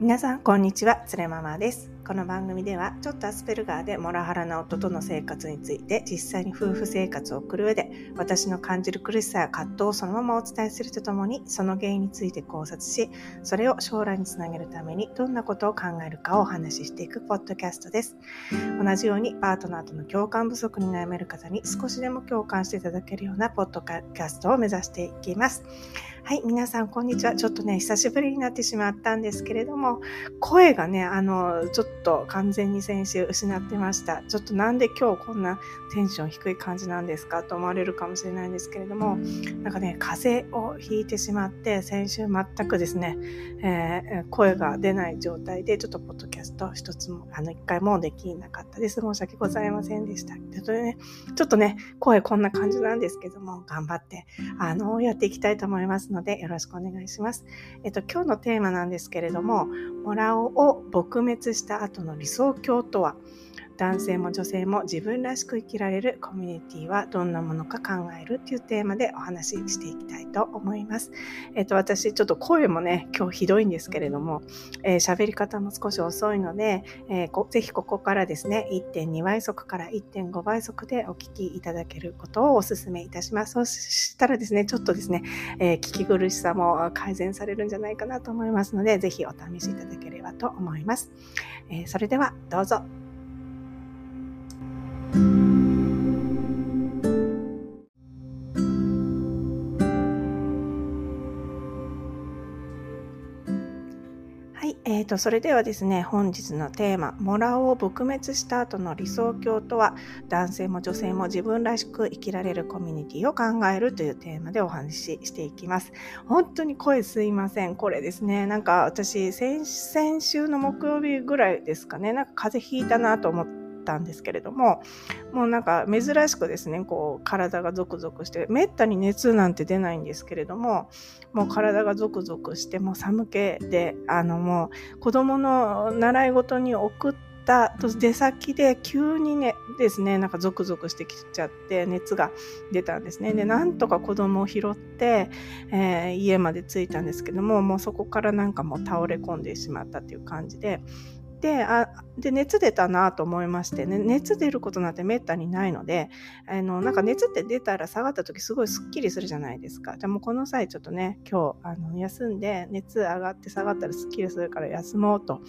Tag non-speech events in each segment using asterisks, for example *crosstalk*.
皆さん、こんにちは。つれママです。この番組では、ちょっとアスペルガーでモラハラな夫との生活について、実際に夫婦生活を送る上で、私の感じる苦しさや葛藤をそのままお伝えするとともに、その原因について考察し、それを将来につなげるために、どんなことを考えるかをお話ししていくポッドキャストです。同じように、パートナーとの共感不足に悩める方に少しでも共感していただけるようなポッドキャストを目指していきます。はい、皆さん、こんにちは。ちょっとね、久しぶりになってしまったんですけれども、声がね、あの、ちょっと完全に先週失ってました。ちょっとなんで今日こんなテンション低い感じなんですか？と思われるかもしれないんですけれども、なんかね、風邪をひいてしまって、先週全くですね、えー、声が出ない状態で、ちょっとポッドキャスト一つも、あの、一回もできなかったです。申し訳ございませんでした。というね、ちょっとね、声こんな感じなんですけども、頑張って、あの、やっていきたいと思いますので、よろしくお願いします。えっと、今日のテーマなんですけれども、モラオを撲滅した後の理想郷とは、男性も女性も自分らしく生きられるコミュニティはどんなものか考えるっていうテーマでお話ししていきたいと思います。えっ、と、私ちょっと声もね、今日ひどいんですけれども、えー、喋り方も少し遅いので、えー、ぜひここからですね、1.2倍速から1.5倍速でお聞きいただけることをお勧めいたします。そしたらですね、ちょっとですね、えー、聞き苦しさも改善されるんじゃないかなと思いますので、ぜひお試しいただければと思います。えそれではどうぞ。と、それではですね、本日のテーマ、モラを撲滅した後の理想郷とは、男性も女性も自分らしく生きられるコミュニティを考えるというテーマでお話ししていきます。本当に声すいません。これですね、なんか私先、先週の木曜日ぐらいですかね、なんか風邪ひいたなと思って、たんですけれどももうなんか珍しくですねこう体がゾクゾクしてめったに熱なんて出ないんですけれどももう体がゾクゾクしてもう寒気であのもう子供の習い事に送った出先で急にねですねなんかゾクゾクしてきちゃって熱が出たんですね。でなんとか子供を拾って、えー、家まで着いたんですけどももうそこからなんかもう倒れ込んでしまったっていう感じでであで熱出たなと思いましてね熱出ることなんてめったにないのであのなんか熱って出たら下がった時すごいすっきりするじゃないですか。じゃもうこの際ちょっとね今日あの休んで熱上がって下がったらすっきりするから休もうと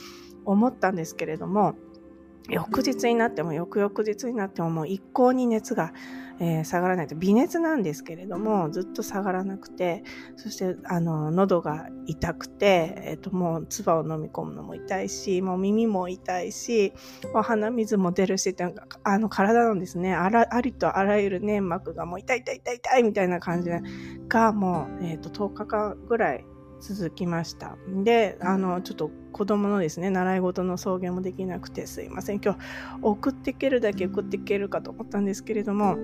思ったんですけれども翌日になっても翌々日になってももう一向に熱が、えー、下がらないと微熱なんですけれどもずっと下がらなくてそしてあの喉が痛くて、えーと、もう唾を飲み込むのも痛いしもう耳も痛いし鼻水も出るしってあの体のですねあらありとあらゆる粘膜がもう痛い痛い痛い痛いみたいな感じがもう、えーと10日間ぐらい続きました。で、あの、ちょっと子供のですね、習い事の送迎もできなくてすいません。今日送っていけるだけ送っていけるかと思ったんですけれども、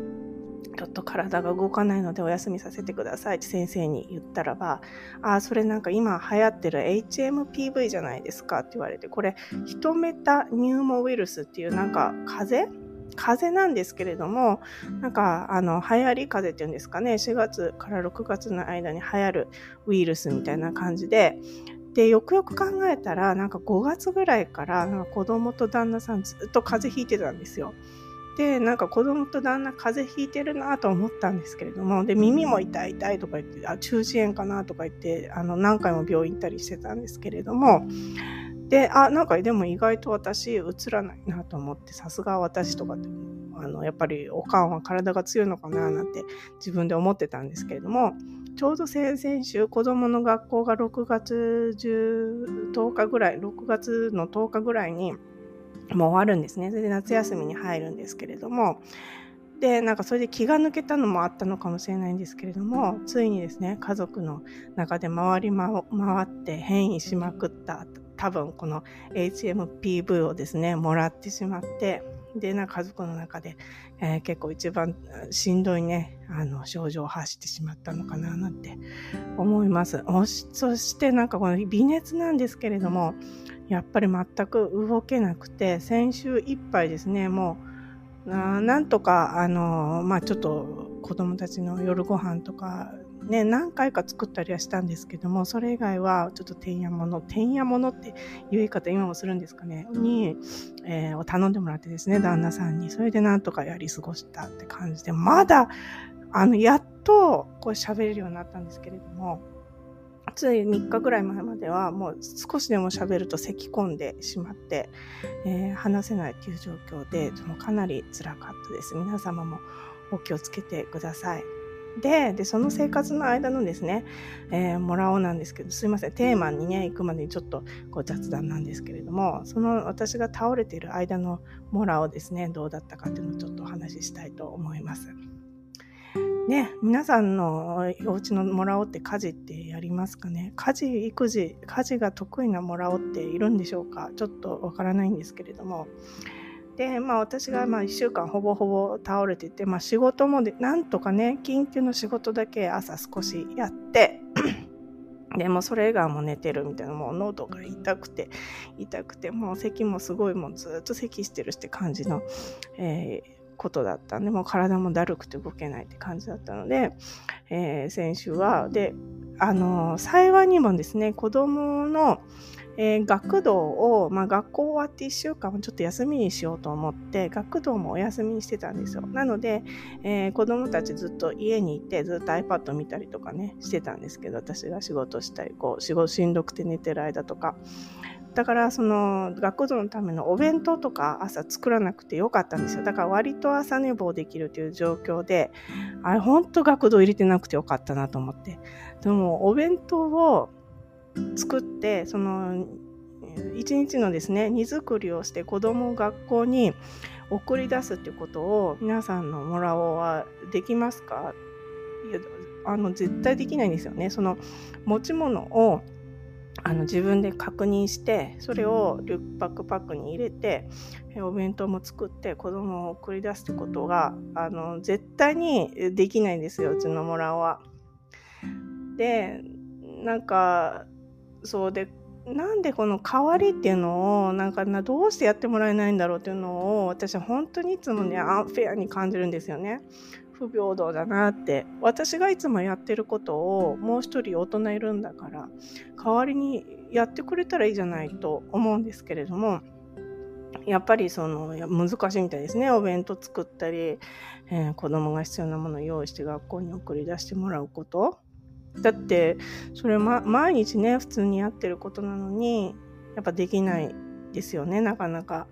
ちょっと体が動かないのでお休みさせてくださいって先生に言ったらば、ああ、それなんか今流行ってる HMPV じゃないですかって言われて、これヒトメタニューモウイルスっていうなんか風？邪風邪なんですけれども、なんか、あの、流行り風邪っていうんですかね、4月から6月の間に流行るウイルスみたいな感じで、で、よくよく考えたら、なんか5月ぐらいから、なんか子供と旦那さんずっと風邪ひいてたんですよ。で、なんか子供と旦那風邪ひいてるなと思ったんですけれども、で、耳も痛い痛いとか言って、あ、中耳炎かなとか言って、あの、何回も病院行ったりしてたんですけれども、で、あ、なんかでも意外と私映らないなと思って、さすが私とかって、あの、やっぱりおかんは体が強いのかななんて自分で思ってたんですけれども、ちょうど先々週子供の学校が6月10日ぐらい、6月の10日ぐらいにもう終わるんですね。それで夏休みに入るんですけれども、で、なんかそれで気が抜けたのもあったのかもしれないんですけれども、ついにですね、家族の中で回り回って変異しまくった多分この HMPV をですね、もらってしまって、で、な家族の中で、えー、結構一番しんどいね、あの、症状を発してしまったのかななんて思います。そしてなんかこの微熱なんですけれども、やっぱり全く動けなくて、先週いっぱいですね、もう、なんとか、あの、まあちょっと、子供たちの夜ご飯とかね、何回か作ったりはしたんですけども、それ以外はちょっとてんやもの、てんやものっていう言い方今もするんですかね、に、えー、頼んでもらってですね、旦那さんに。それでなんとかやり過ごしたって感じで、まだ、あの、やっとこう喋れるようになったんですけれども、つい3日ぐらい前まではもう少しでも喋ると咳き込んでしまって、えー、話せないという状況で、かなり辛かったです。皆様もお気をつけてください。で、で、その生活の間のですね、えー、もらおうなんですけど、すいません、テーマにね、行くまでにちょっとこう雑談なんですけれども、その私が倒れている間のもらをですね、どうだったかっていうのをちょっとお話ししたいと思います。ね、皆さんのお家のもらおうって家事ってやりますかね？家事、育児、家事が得意なもらおうっているんでしょうか？ちょっとわからないんですけれども、で、まあ私がまあ1週間ほぼほぼ倒れてて、まあ仕事もで、なんとかね、緊急の仕事だけ朝少しやって、でもそれ以外も寝てるみたいな、もう喉が痛くて、痛くて、もう咳もすごいもうずっと咳してるって感じの、えーことだったんで、もう体もだるくて動けないって感じだったので、えー、先週は、で、あのー、幸いにもですね、子供の、えー、学童を、まあ、学校終わって1週間もちょっと休みにしようと思って、学童もお休みにしてたんですよ。なので、えー、子供たちずっと家にいて、ずっと iPad 見たりとかね、してたんですけど、私が仕事したり、こう、仕事しんどくて寝てる間とか。だからその学童のためのお弁当とか朝作らなくてよかったんですよ。だから割と朝寝坊できるという状況で、あれ本当学童入れてなくてよかったなと思って。でもお弁当を作って、その、一日のですね、荷造りをして子供を学校に送り出すっていうことを皆さんのもらおうはできますか？いやあの絶対できないんですよね。その持ち物をあの自分で確認してそれをリュックバックパックに入れてお弁当も作って子供を送り出すってことがあの絶対にできないんですようちの村は。でなんかそうでなんでこの代わりっていうのをなんかなどうしてやってもらえないんだろうっていうのを私は本当にいつもねアンフェアに感じるんですよね。不平等だなって。私がいつもやってることをもう一人大人いるんだから代わりにやってくれたらいいじゃないと思うんですけれどもやっぱりその難しいみたいですね。お弁当作ったり、えー、子供が必要なものを用意して学校に送り出してもらうことだってそれ、ま、毎日ね普通にやってることなのにやっぱできないですよねなかなか。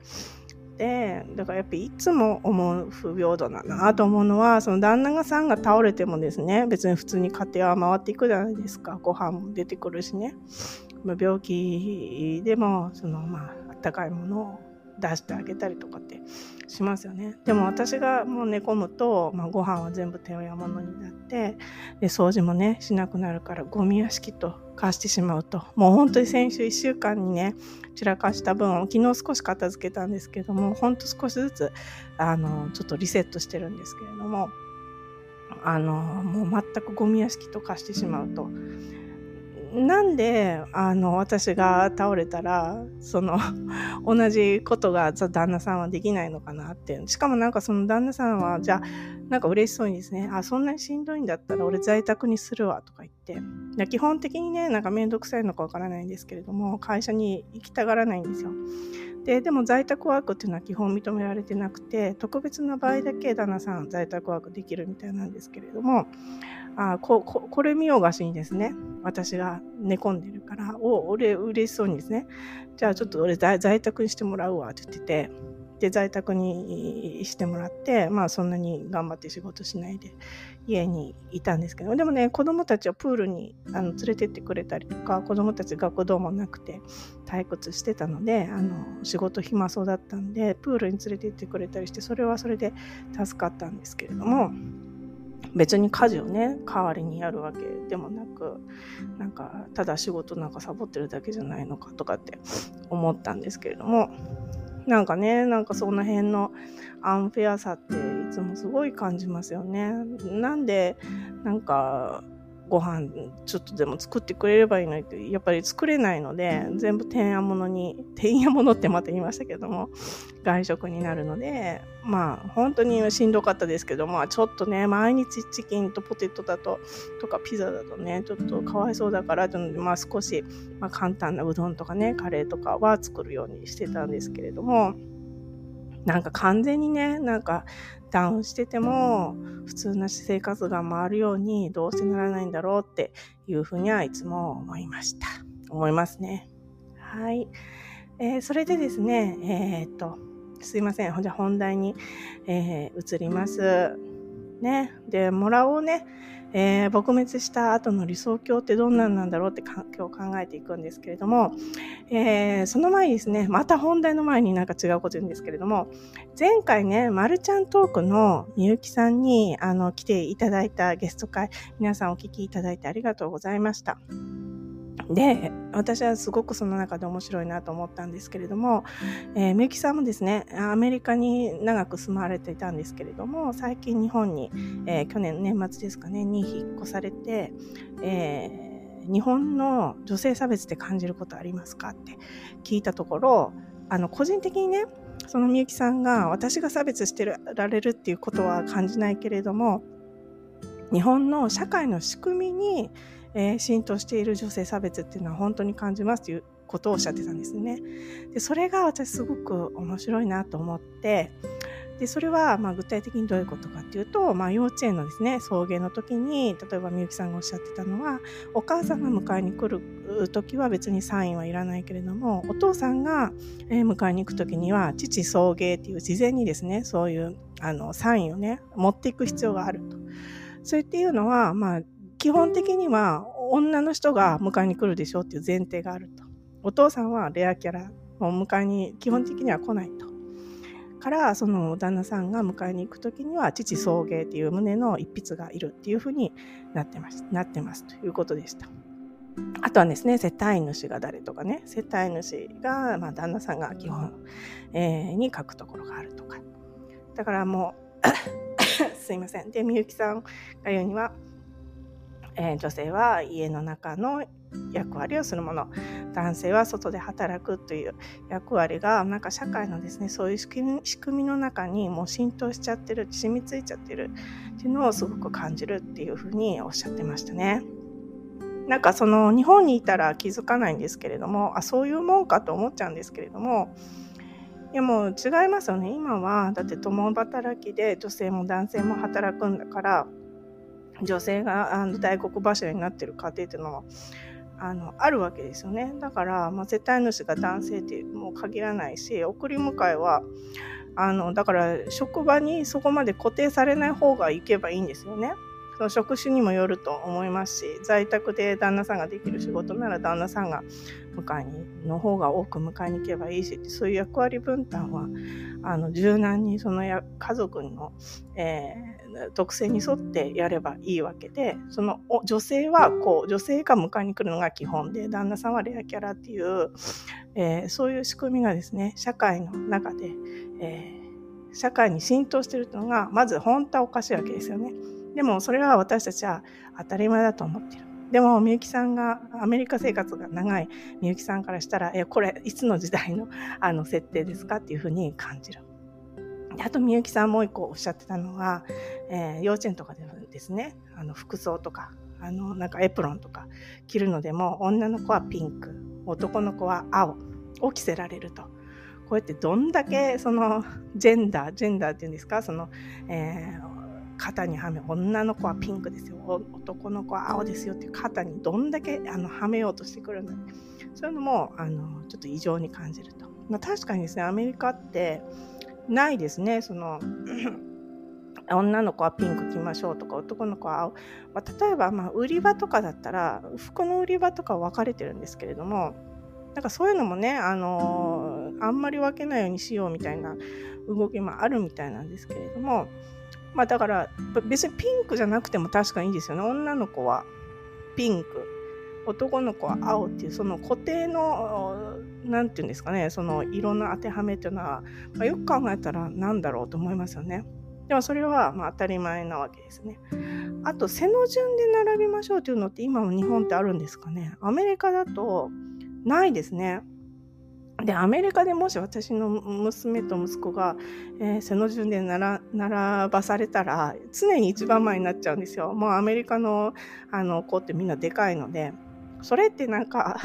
でだからやっぱいつも思う不平等だなと思うのはその旦那さんが倒れてもですね別に普通に家庭は回っていくじゃないですかご飯も出てくるしね、まあ、病気でもそのまああったかいものを出してあげたりとかってしますよね。でも私がもう寝込むと、まあ、ご飯は全部手や物になってで掃除もねしなくなるからゴミ屋敷と化してしまうともう本当に先週1週間にね散らかした分を昨日少し片付けたんですけども本当少しずつあのちょっとリセットしてるんですけれどもあのもう全くゴミ屋敷と化してしまうとなんであの私が倒れたらその *laughs* 同じことが旦那さんはできないのかなってしかもなんかその旦那さんはじゃあなんか嬉しそうにですねあそんなにしんどいんだったら俺在宅にするわとか言って。基本的にねなんかめんどくさいのかわからないんですけれども会社に行きたがらないんですよ。ででも在宅ワークっていうのは基本認められてなくて特別な場合だけ旦那さん在宅ワークできるみたいなんですけれどもあこここれ見よがしにですね。私が寝込んでるから。お俺嬉しそうにですね。じゃあちょっと俺在宅にしてもらうわ。って言ってて。で在宅にしてもらって。まあそんなに頑張って仕事しないで。家にいたんですけど。でもね子供たちはプールにあの連れてってくれたりとか子供たち学童もなくて退屈してたのであの仕事暇そうだったんでプールに連れてってくれたりしてそれはそれで助かったんですけれども。別に家事をね代わりにやるわけでもなくなんかただ仕事なんかサボってるだけじゃないのかとかって思ったんですけれどもなんかねなんかその辺のアンフェアさっていつもすごい感じますよね。なんでなんかご飯ちょっとでも作ってくれればいいのにってやっぱり作れないので全部てんやものに *laughs* てんやものってまた言いましたけども *laughs* 外食になるのでまあ本当にしんどかったですけどまあちょっとね毎日チキンとポテトだととかピザだとねちょっとかわいそうだからというのでまあ少し、まあ、簡単なうどんとかねカレーとかは作るようにしてたんですけれどもなんか完全にねなんかダウンしてても普通な生活が回るようにどうせならないんだろうっていうふうにはいつも思いました。思いますね。はい。えー、それでですね、えー、っと、すいません。じゃ本題に、えー、移ります。ね。で、もらおうね。えー、撲滅した後の理想郷ってどんなんなんだろうって今日考えていくんですけれども、えー、その前にですね、また本題の前になんか違うこと言うんですけれども、前回ね、まるちゃんトークのみゆきさんにあの来ていただいたゲスト会、皆さんお聞きいただいてありがとうございました。で、私はすごくその中で面白いなと思ったんですけれども、えー、みゆきさんもですね、アメリカに長く住まわれていたんですけれども、最近日本に、えー、去年年末ですかね、に引っ越されて、えー、日本の女性差別って感じることありますかって聞いたところ、あの、個人的にね、そのみゆきさんが私が差別してられるっていうことは感じないけれども、日本の社会の仕組みにえー、浸透している女性差別っていうのは本当に感じますということをおっしゃってたんですね。でそれが私すごく面白いなと思って、でそれはまあ具体的にどういうことかっていうと、まあ、幼稚園のですね送迎の時に例えばみゆきさんがおっしゃってたのはお母さんが迎えに来る時は別にサインはいらないけれどもお父さんが迎えに行く時には父送迎っていう事前にですねそういうあのサインをね持っていく必要があると。それっていうのは、まあ、基本的には女の人が迎えに来るでしょうっていう前提があると。お父さんはレアキャラ、もう迎えに基本的には来ないと。から、その旦那さんが迎えに行くときには、父送迎っていう旨の一筆がいるっていうふうになってます、なってますということでした。あとはですね、世帯主が誰とかね、世帯主が、まあ、旦那さんが基本、えー、に書くところがあるとか。だからもう *coughs* すいません。で、みゆきさんが言うには、えー、女性は家の中の役割をするもの男性は外で働くという役割がなんか社会のですねそういう仕組みの中にもう浸透しちゃってる染みついちゃってるっていうのをすごく感じるっていうふうにおっしゃってましたね。なんかその日本にいたら気づかないんですけれどもあそういうもんかと思っちゃうんですけれどもいやもう違いますよね今はだって共働きで女性も男性も働くんだから女性があの大黒柱になってる家庭っていうのはあのあるわけですよねだから、まあ、絶対主が男性ってもう限らないし送り迎えはあのだから職場にそこまで固定されない方が行けばいいんですよね。その職種にもよると思いますし在宅で旦那さんができる仕事なら旦那さんが迎えにの方が多く迎えに行けばいいしそういう役割分担はあの柔軟にそのや家族の、えー、特性に沿ってやればいいわけでその女性はこう女性が迎えに来るのが基本で旦那さんはレアキャラっていう、えー、そういう仕組みがですね社会の中で、えー、社会に浸透してるというのがまず本当はおかしいわけですよね。でもそれは私たちは当たり前だと思ってる。でも、みゆきさんが、アメリカ生活が長いみゆきさんからしたら、え、これ、いつの時代のあの設定ですかっていうふうに感じる。あと、みゆきさんもう一個おっしゃってたのは、えー、幼稚園とかでもですね、あの服装とか、あの、なんかエプロンとか着るのでも、女の子はピンク、男の子は青を着せられると。こうやってどんだけそのジェンダー、ジェンダーっていうんですか、その、えー肩にはめ女の子はピンクですよ男の子は青ですよって肩にどんだけあのはめようとしてくるんだそういうのもあのちょっと異常に感じると、まあ、確かにですねアメリカってないですねその女の子はピンク着ましょうとか男の子は青、まあ、例えばま売り場とかだったら服の売り場とか分かれてるんですけれどもなんかそういうのもね、あのー、あんまり分けないようにしようみたいな動きもあるみたいなんですけれどもまあだから別にピンクじゃなくても確かにいいですよね。女の子はピンク、男の子は青っていうその固定の何て言うんですかねその色の当てはめっていうのは、まあ、よく考えたら何だろうと思いますよね。でもそれはまあ当たり前なわけですね。あと背の順で並びましょうというのって今も日本ってあるんですかねアメリカだとないですね。でアメリカでもし私の娘と息子が、えー、背の順で並ばされたら常に一番前になっちゃうんですよ。もうアメリカのあの子ってみんなでかいのでそれってなんか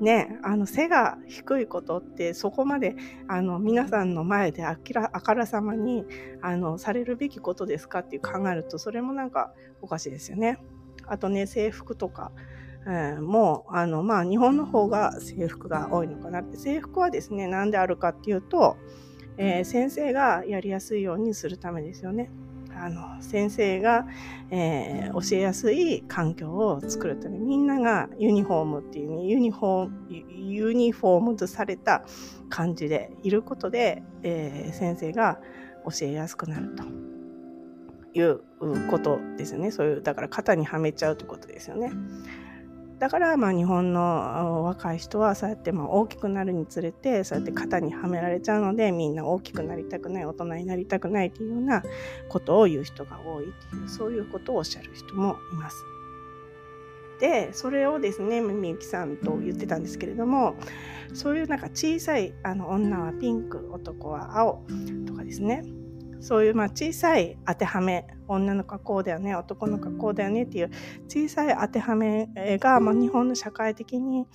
ねあの背が低いことってそこまであの皆さんの前であきらあからさまにあのされるべきことですかっていう考えるとそれもなんかおかしいですよね。あとね制服とかえー、もうあの、まあ、日本の方が制服が多いのかなって制服はですね何であるかっていうと、えー、先生がやりやすいようにするためですよね。あの先生が、えー、教えやすい環境を作るためみんながユニフォームっていうねユニフォームユニフォームとされた感じでいることで、えー、先生が教えやすくなるということですよねそういうだから肩にはめちゃうということですよね。だからまあ日本の若い人はそうやってまあ大きくなるにつれてそうやって肩にはめられちゃうのでみんな大きくなりたくない大人になりたくないというようなことを言う人が多いっていうそういうことをおっしゃる人もいます。でそれをですねみゆきさんと言ってたんですけれどもそういうなんか小さいあの女はピンク男は青とかですねそういうまあ小さい当てはめ女の子はこうだよね男の子はこうだよねっていう小さい当てはめが、まあ、日本の社会的に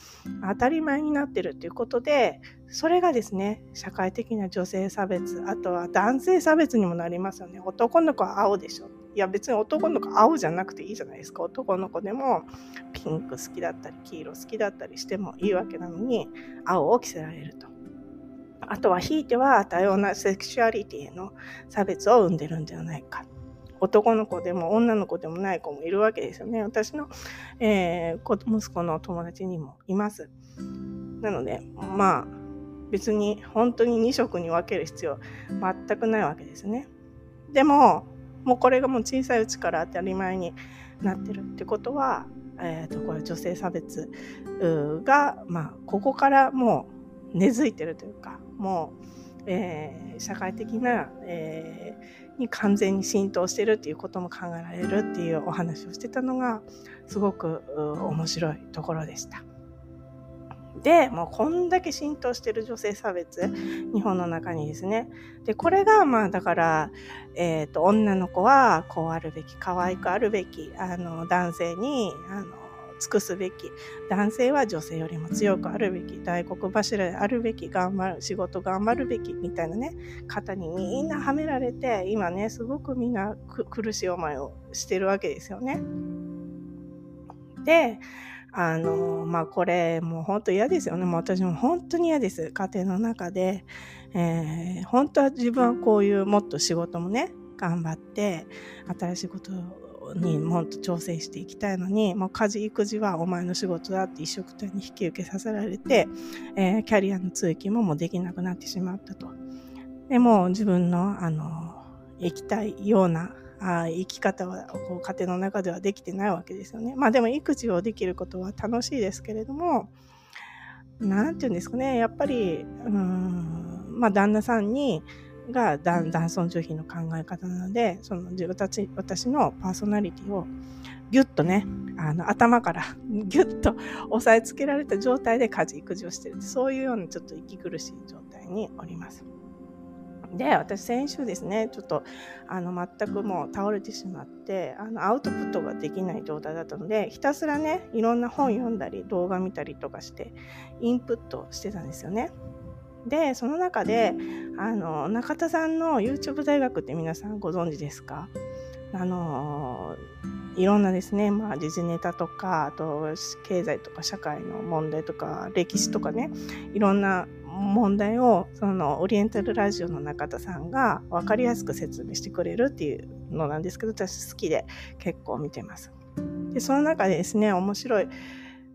当たり前になってるっていうことでそれがですね社会的な女性差別あとは男性差別にもなりますよね。男の子は青でしょ。いや別に男の子青じゃなくていいじゃないですか。男の子でもピンク好きだったり黄色好きだったりしてもいいわけなのに青を着せられると。あとはひいては多様なセクシュアリティへの差別を生んでるんではないか。男の子でも女の子でもない子もいるわけですよね。私の、えー、息子の友達にもいます。なので、まあ、別に本当に2色に分ける必要全くないわけですね。でも、もうこれがもう小さいうちから当たり前になってるってことは、えーと、これ女性差別が、まあ、ここからもう根付いてるというかもう、えー、社会的な、えー、に完全に浸透してるっていうことも考えられるっていうお話をしてたのがすごく面白いところでした。で、もうこんだけ浸透してる女性差別、日本の中にですね。で、これが、まあだから、えっ、ー、と、女の子はこうあるべき、可愛くあるべき、あの、男性に、あの、尽くすべき。男性は女性よりも強くあるべき。大黒柱であるべき。頑張る。仕事頑張るべき。みたいなね。肩にみんなはめられて今ねすごくみんな苦しい思いをしてるわけですよね。であのまあこれもう本当嫌ですよね。もう私も本当に嫌です。家庭の中で、えー、本当は自分はこういうもっと仕事もね頑張って新しいことをにもっと挑戦していきたいのに、もう家事育児はお前の仕事だって一緒くたに引き受けさせられて、えー、キャリアの通勤ももうできなくなってしまったと。でも自分の、あの、生きたいようなあ生き方はこう家庭の中ではできてないわけですよね。まあでも育児をできることは楽しいですけれども、なんて言うんですかね、やっぱり、うん、まあ旦那さんに、が男尊女卑の考え方なので、その私私のパーソナリティをギュッとね、あの頭からギュッと押さえつけられた状態で家事、育児をしてる。そういうようなちょっと息苦しい状態におります。で、私先週ですね、ちょっとあの全くもう倒れてしまって、あのアウトプットができない状態だったので、ひたすらね、いろんな本読んだり、動画見たりとかして、インプットしてたんですよね。でその中であの中田さんの YouTube 大学って皆さんご存知ですか？あのいろんなですね、まあ、時事ネタとかあと経済とか社会の問題とか歴史とかねいろんな問題をそのオリエンタルラジオの中田さんが分かりやすく説明してくれるっていうのなんですけど私好きで結構見てます。でその中でですね面白い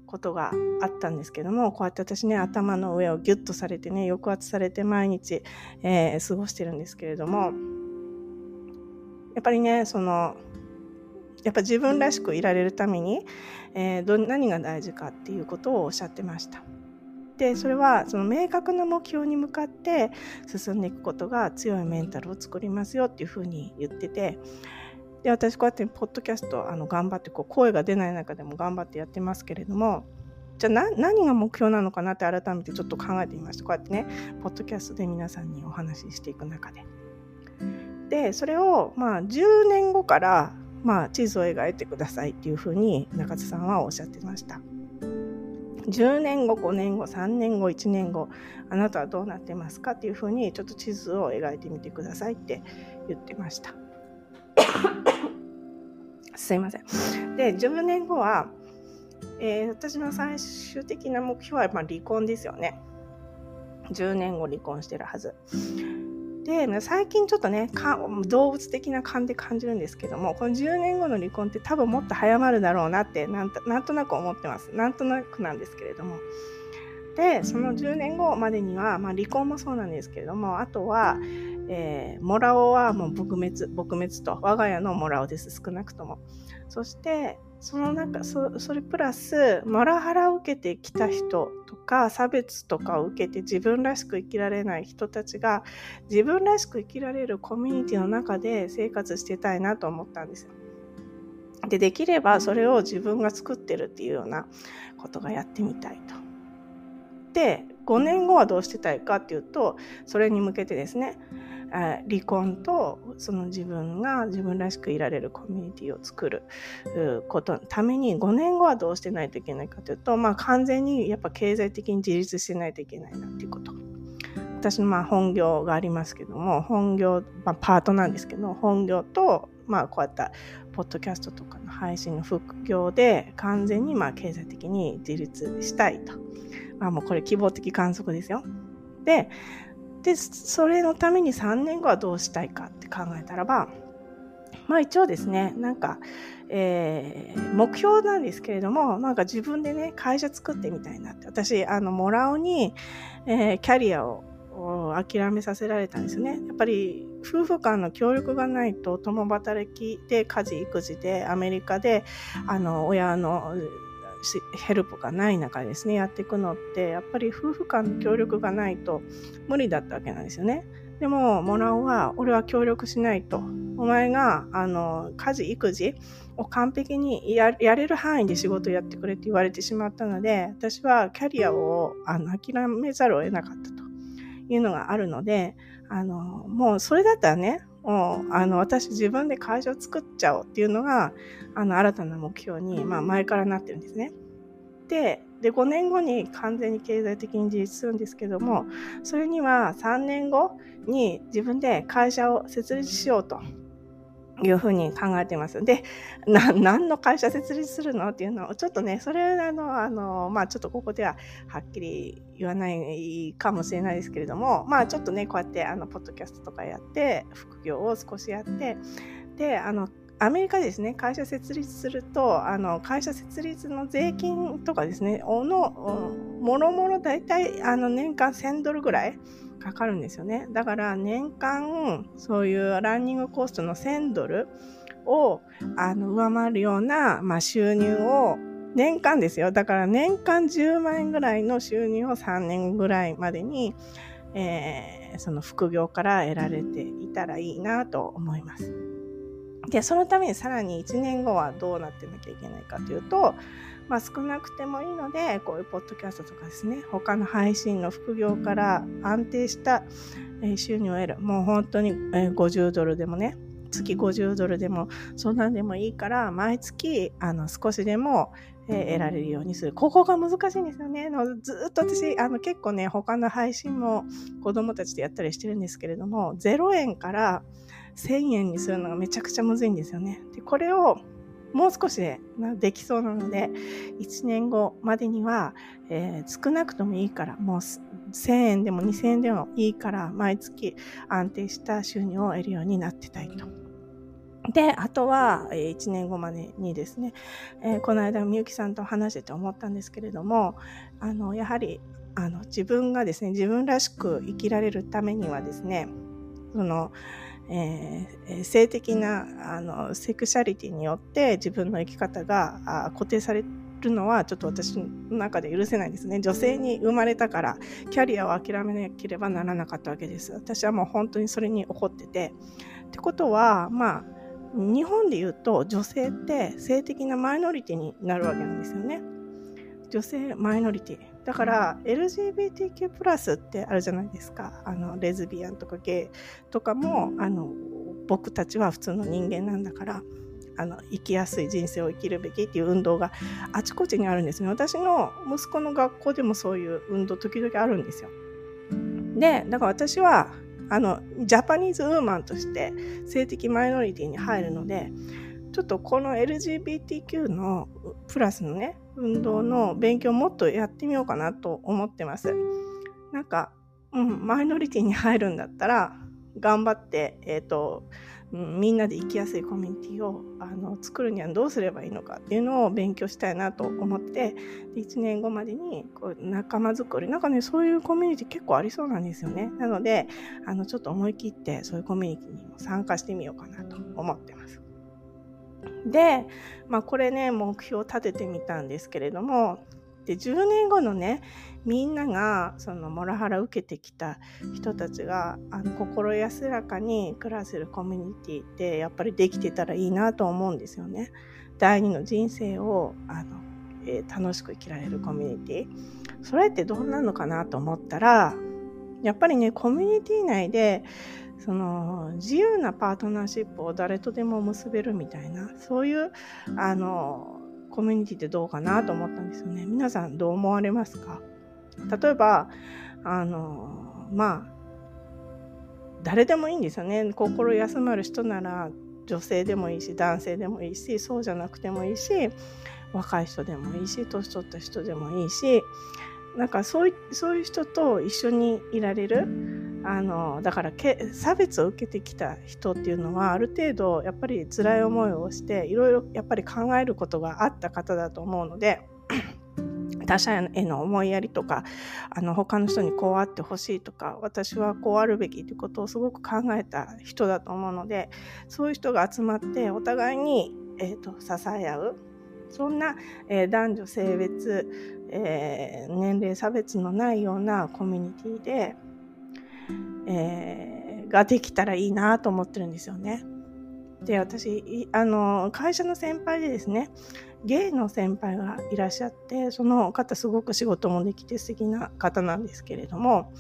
ことがあったんですけどもこうやって私ね頭の上をギュッとされてね抑圧されて毎日、えー、過ごしてるんですけれどもやっぱりねそのやっぱ自分らしくいられるために、えー、ど何が大事かっていうことをおっしゃってました。でそれはその明確な目標に向かって進んでいくことが強いメンタルを作りますよっていうふうに言っててで私こうやってポッドキャストあの頑張ってこう声が出ない中でも頑張ってやってますけれどもじゃあ何が目標なのかなって改めてちょっと考えてみましたこうやってねポッドキャストで皆さんにお話ししていく中で。でそれをまあ10年後からまあ地図を描いてくださいっていうふうに中津さんはおっしゃってました。10年後、5年後、3年後、1年後、あなたはどうなってますかっていうふうにちょっと地図を描いてみてくださいって言ってました。*coughs* すいません。で、10年後は、えー、私の最終的な目標はまあ離婚ですよね。10年後離婚してるはず。で、最近ちょっとね、動物的な感で感じるんですけども、この10年後の離婚って多分もっと早まるだろうなってなんと、なんとなく思ってます。なんとなくなんですけれども。で、その10年後までには、まあ離婚もそうなんですけれども、あとは、えー、モラオはもう撲滅、撲滅と、我が家のモラオです、少なくとも。そして、その中そそれプラスモラハラを受けてきた人とか差別とかを受けて自分らしく生きられない人たちが自分らしく生きられるコミュニティの中で生活してたいなと思ったんですよ。でできればそれを自分が作ってるっていうようなことがやってみたいと。で5年後はどうしてたいかっていうとそれに向けてですね離婚とその自分が自分らしくいられるコミュニティを作ることのために5年後はどうしてないといけないかというと、まあ、完全にやっぱ経済的に自立してないといけないなっていうこと。私のまあ本業がありますけども本業、まあ、パートなんですけど本業とまあこうやったポッドキャストとかの配信の副業で完全にまあ経済的に自立したいと。まあもうこれ希望的観測ですよ。で、で、それのために3年後はどうしたいかって考えたらば、まあ一応ですね、なんか、えー、目標なんですけれども、なんか自分でね、会社作ってみたいなって。私、あの、モラオに、えー、キャリアを諦めさせられたんですよね。やっぱり夫婦間の協力がないと共働きで家事育児でアメリカであの親のヘルプがない中ですね、やっていくのって、やっぱり夫婦間の協力がないと無理だったわけなんですよね。でも、モラオは、俺は協力しないと。お前が、あの、家事、育児を完璧にやれる範囲で仕事やってくれって言われてしまったので、私はキャリアをあの諦めざるを得なかったというのがあるので、あの、もうそれだったらね、もう、あの、私自分で会社を作っちゃおうっていうのが、あの、新たな目標に、まあ、前からなってるんですね。で、で、5年後に完全に経済的に自立するんですけども、それには3年後に自分で会社を設立しようというふうに考えてます。で、な、何の会社設立するのっていうのを、ちょっとね、それあの、あの、まあちょっとここでははっきり言わないかもしれないですけれども、まあちょっとね、こうやって、あの、ポッドキャストとかやって、副業を少しやって、で、あの、アメリカですね、会社設立すると、あの、会社設立の税金とかですね、おの、もろもろ大体、あの、年間1000ドルぐらいかかるんですよね。だから年間そういうランニングコストの1000ドルをあの上回るような、まあ、収入を年間ですよ。だから年間10万円ぐらいの収入を3年ぐらいまでに、えー、その副業から得られていたらいいなと思います。で、そのためにさらに1年後はどうなってなきゃいけないかというと、まあ、少なくてもいいので、こういうポッドキャストとかですね、他の配信の副業から安定した収入を得る。もう本当に50ドルでもね、月50ドルでも、そんなんでもいいから、毎月、あの、少しでも、得られるようにする。ここが難しいんですよね。ずっと私、あの、結構ね、他の配信も子供たちでやったりしてるんですけれども、0円から1000円にするのがめちゃくちゃむずいんですよね。で、これを、もう少しでできそうなので、1年後までには、えー、少なくともいいから、もう1000円でも2000円でもいいから、毎月安定した収入を得るようになってたいと。で、あとは、え、1年後までにですね、えー、この間みゆきさんと話してて思ったんですけれども、あの、やはり、あの、自分がですね、自分らしく生きられるためにはですね、その、えー、性的なあのセクシャリティによって自分の生き方が固定されるのはちょっと私の中で許せないですね。女性に生まれたからキャリアを諦めなければならなかったわけです。私はもう本当にそれに怒ってて。ってことは、まあ、日本で言うと女性って性的なマイノリティになるわけなんですよね。女性マイノリティ。だから LGBTQ+ ってあるじゃないですか。あのレズビアンとかゲイとかもあの僕たちは普通の人間なんだからあの生きやすい人生を生きるべきっていう運動があちこちにあるんですね。私の息子の学校でもそういう運動時々あるんですよ。で、だから私はあのジャパニーズウーマンとして性的マイノリティに入るのでちょっとこの LGBTQ のプラスのね運動の勉強もっとやってみようかなと思ってます。なんか、うん、マイノリティに入るんだったら頑張って、えっ、ー、とみんなで生きやすいコミュニティをあの作るにはどうすればいいのかっていうのを勉強したいなと思って1年後までにこう仲間づくりなんかねそういうコミュニティ結構ありそうなんですよねなのであのちょっと思い切ってそういうコミュニティにも参加してみようかなと思ってますで、まあ、これね目標を立ててみたんですけれどもで10年後のねみんながそのモラハラ受けてきた人たちがあの心安らかに暮らせるコミュニティってやっぱりできてたらいいなと思うんですよね。第二の人生をあの、えー、楽しく生きられるコミュニティそれってどんなのかなと思ったらやっぱりねコミュニティ内でその自由なパートナーシップを誰とでも結べるみたいなそういうあのコミュニティってどうかなと思ったんですよね。皆さんどう思われますか？例えば、あの、まあ、誰でもいいんですよね。心休まる人なら女性でもいいし、男性でもいいし、そうじゃなくてもいいし、若い人でもいいし、年取った人でもいいし、なんかそういそういう人と一緒にいられる。あのだからけ差別を受けてきた人っていうのはある程度やっぱり辛い思いをしていろいろやっぱり考えることがあった方だと思うので *clears throat* 他者への思いやりとかあの他の人にこうあってほしいとか私はこうあるべきということをすごく考えた人だと思うのでそういう人が集まってお互いに、えーと、支え合うそんな、えー、男女性別、えー、年齢差別のないようなコミュニティで、えー、ができたらいいなと思ってるんですよね。で私あの会社の先輩でですねゲイの先輩がいらっしゃってその方すごく仕事もできて素敵な方なんですけれども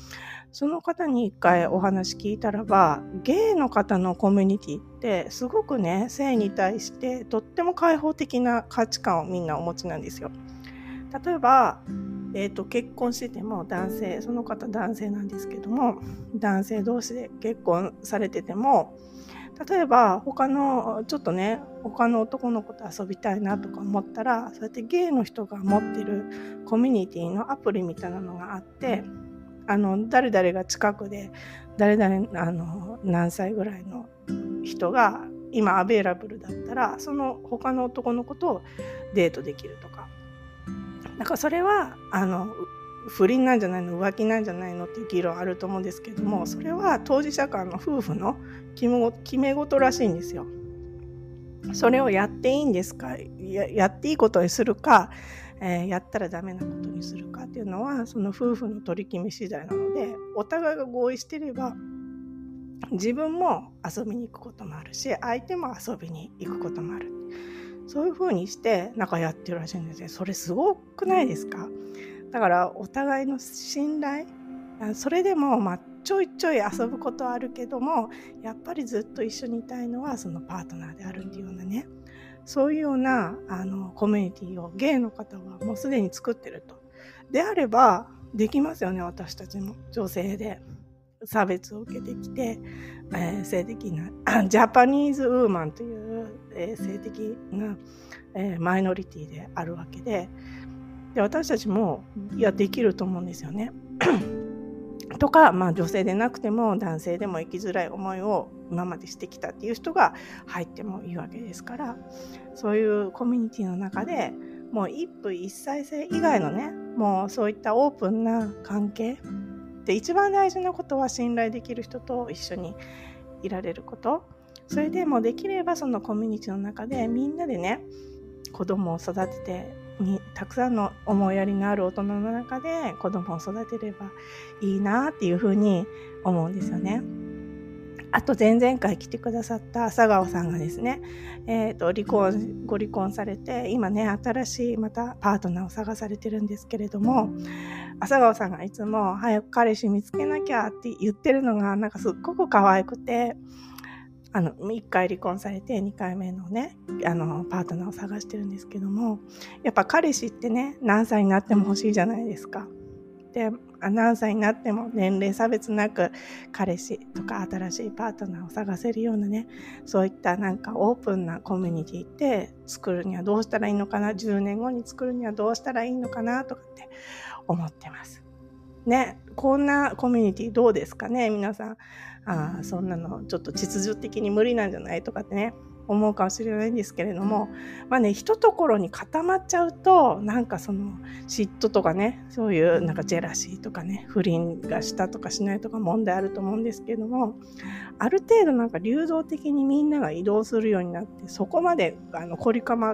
その方に一回お話聞いたらばゲイの方のコミュニティってすごくね性に対してとっても開放的な価値観をみんなお持ちなんですよ。例えば、えーと、結婚してても男性その方男性なんですけども男性同士で結婚されてても例えば他のちょっとね他の男の子と遊びたいなとか思ったらそうやってゲイの人が持ってるコミュニティのアプリみたいなのがあってあの誰々が近くで誰々あの何歳ぐらいの人が今アベイラブルだったらその他の男の子とデートできるとか。だからそれはあの不倫なんじゃないの浮気なんじゃないのっていう議論あると思うんですけどもそれは当事者間の夫婦の決め事らしいんですよ。それをやっていいんですかややっていいことにするか、えー、やったらダメなことにするかっていうのはその夫婦の取り決め次第なのでお互いが合意してれば自分も遊びに行くこともあるし相手も遊びに行くこともあるそういうふうにしてなんかやってるらしいんですねそれすごくないですか？だからお互いの信頼それでもまあちょいちょい遊ぶことはあるけどもやっぱりずっと一緒にいたいのはそのパートナーであるっていうようなね。そういうようなあのコミュニティをゲイの方はもうすでに作ってると。であればできますよね私たちも。女性で。差別を受けてきて、えー、性的なジャパニーズウーマンという、えー、性的な、えー、マイノリティであるわけでで私たちもいやできると思うんですよね。*clears throat* とか、まあ、女性でなくても男性でも生きづらい思いを今までしてきたっていう人が入ってもいいわけですからそういうコミュニティの中でもう一夫一妻制以外のねもうそういったオープンな関係で一番大事なことは信頼できる人と一緒にいられることそれでもできればそのコミュニティの中でみんなでね子供を育ててにたくさんの思いやりのある大人の中で子供を育てればいいなっていうふうに思うんですよね。あと前々回来てくださった佐川さんがですね、えーと、離婚ご離婚されて今ね新しいまたパートナーを探されてるんですけれども朝川さんがいつも早く彼氏見つけなきゃって言ってるのがなんかすっごく可愛くてあの1回離婚されて2回目のねあのパートナーを探してるんですけどもやっぱ彼氏ってね何歳になっても欲しいじゃないですか。で何歳になっても年齢差別なく彼氏とか新しいパートナーを探せるようなねそういったなんかオープンなコミュニティって作るにはどうしたらいいのかな10年後に作るにはどうしたらいいのかなとかって思ってます。ねこんなコミュニティどうですかね？皆さん。あそんなのちょっと秩序的に無理なんじゃない？とかってね思うかもしれないんですけれどもまあね一ところに固まっちゃうとなんかその嫉妬とかねそういうなんかジェラシーとかね不倫がしたとかしないとか問題あると思うんですけれどもある程度なんか流動的にみんなが移動するようになってそこまであの凝り固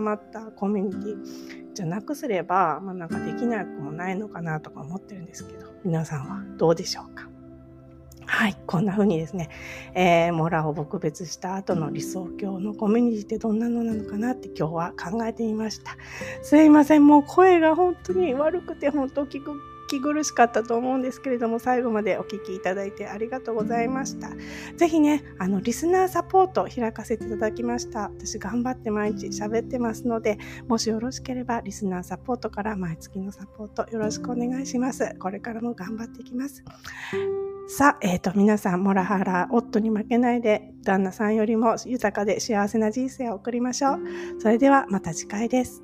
まったコミュニティじゃなくすれば、まあ、なんかできなくもないのかなとか思ってるんですけど皆さんはどうでしょうか？はい、こんな風にですね、えー、モラを撲別した後の理想郷のコミュニティってどんなのなのかなって今日は考えてみました。すいません、もう声が本当に悪くて本当聞くき苦しかったと思うんですけれども最後までお聞きいただいてありがとうございました是非ねあのリスナーサポート開かせていただきました私頑張って毎日喋ってますのでもしよろしければリスナーサポートから毎月のサポートよろしくお願いしますこれからも頑張っていきますさあ、えっ、ー、と、皆さん、モラハラ、夫に負けないで、旦那さんよりも豊かで幸せな人生を送りましょう。それでは、また次回です。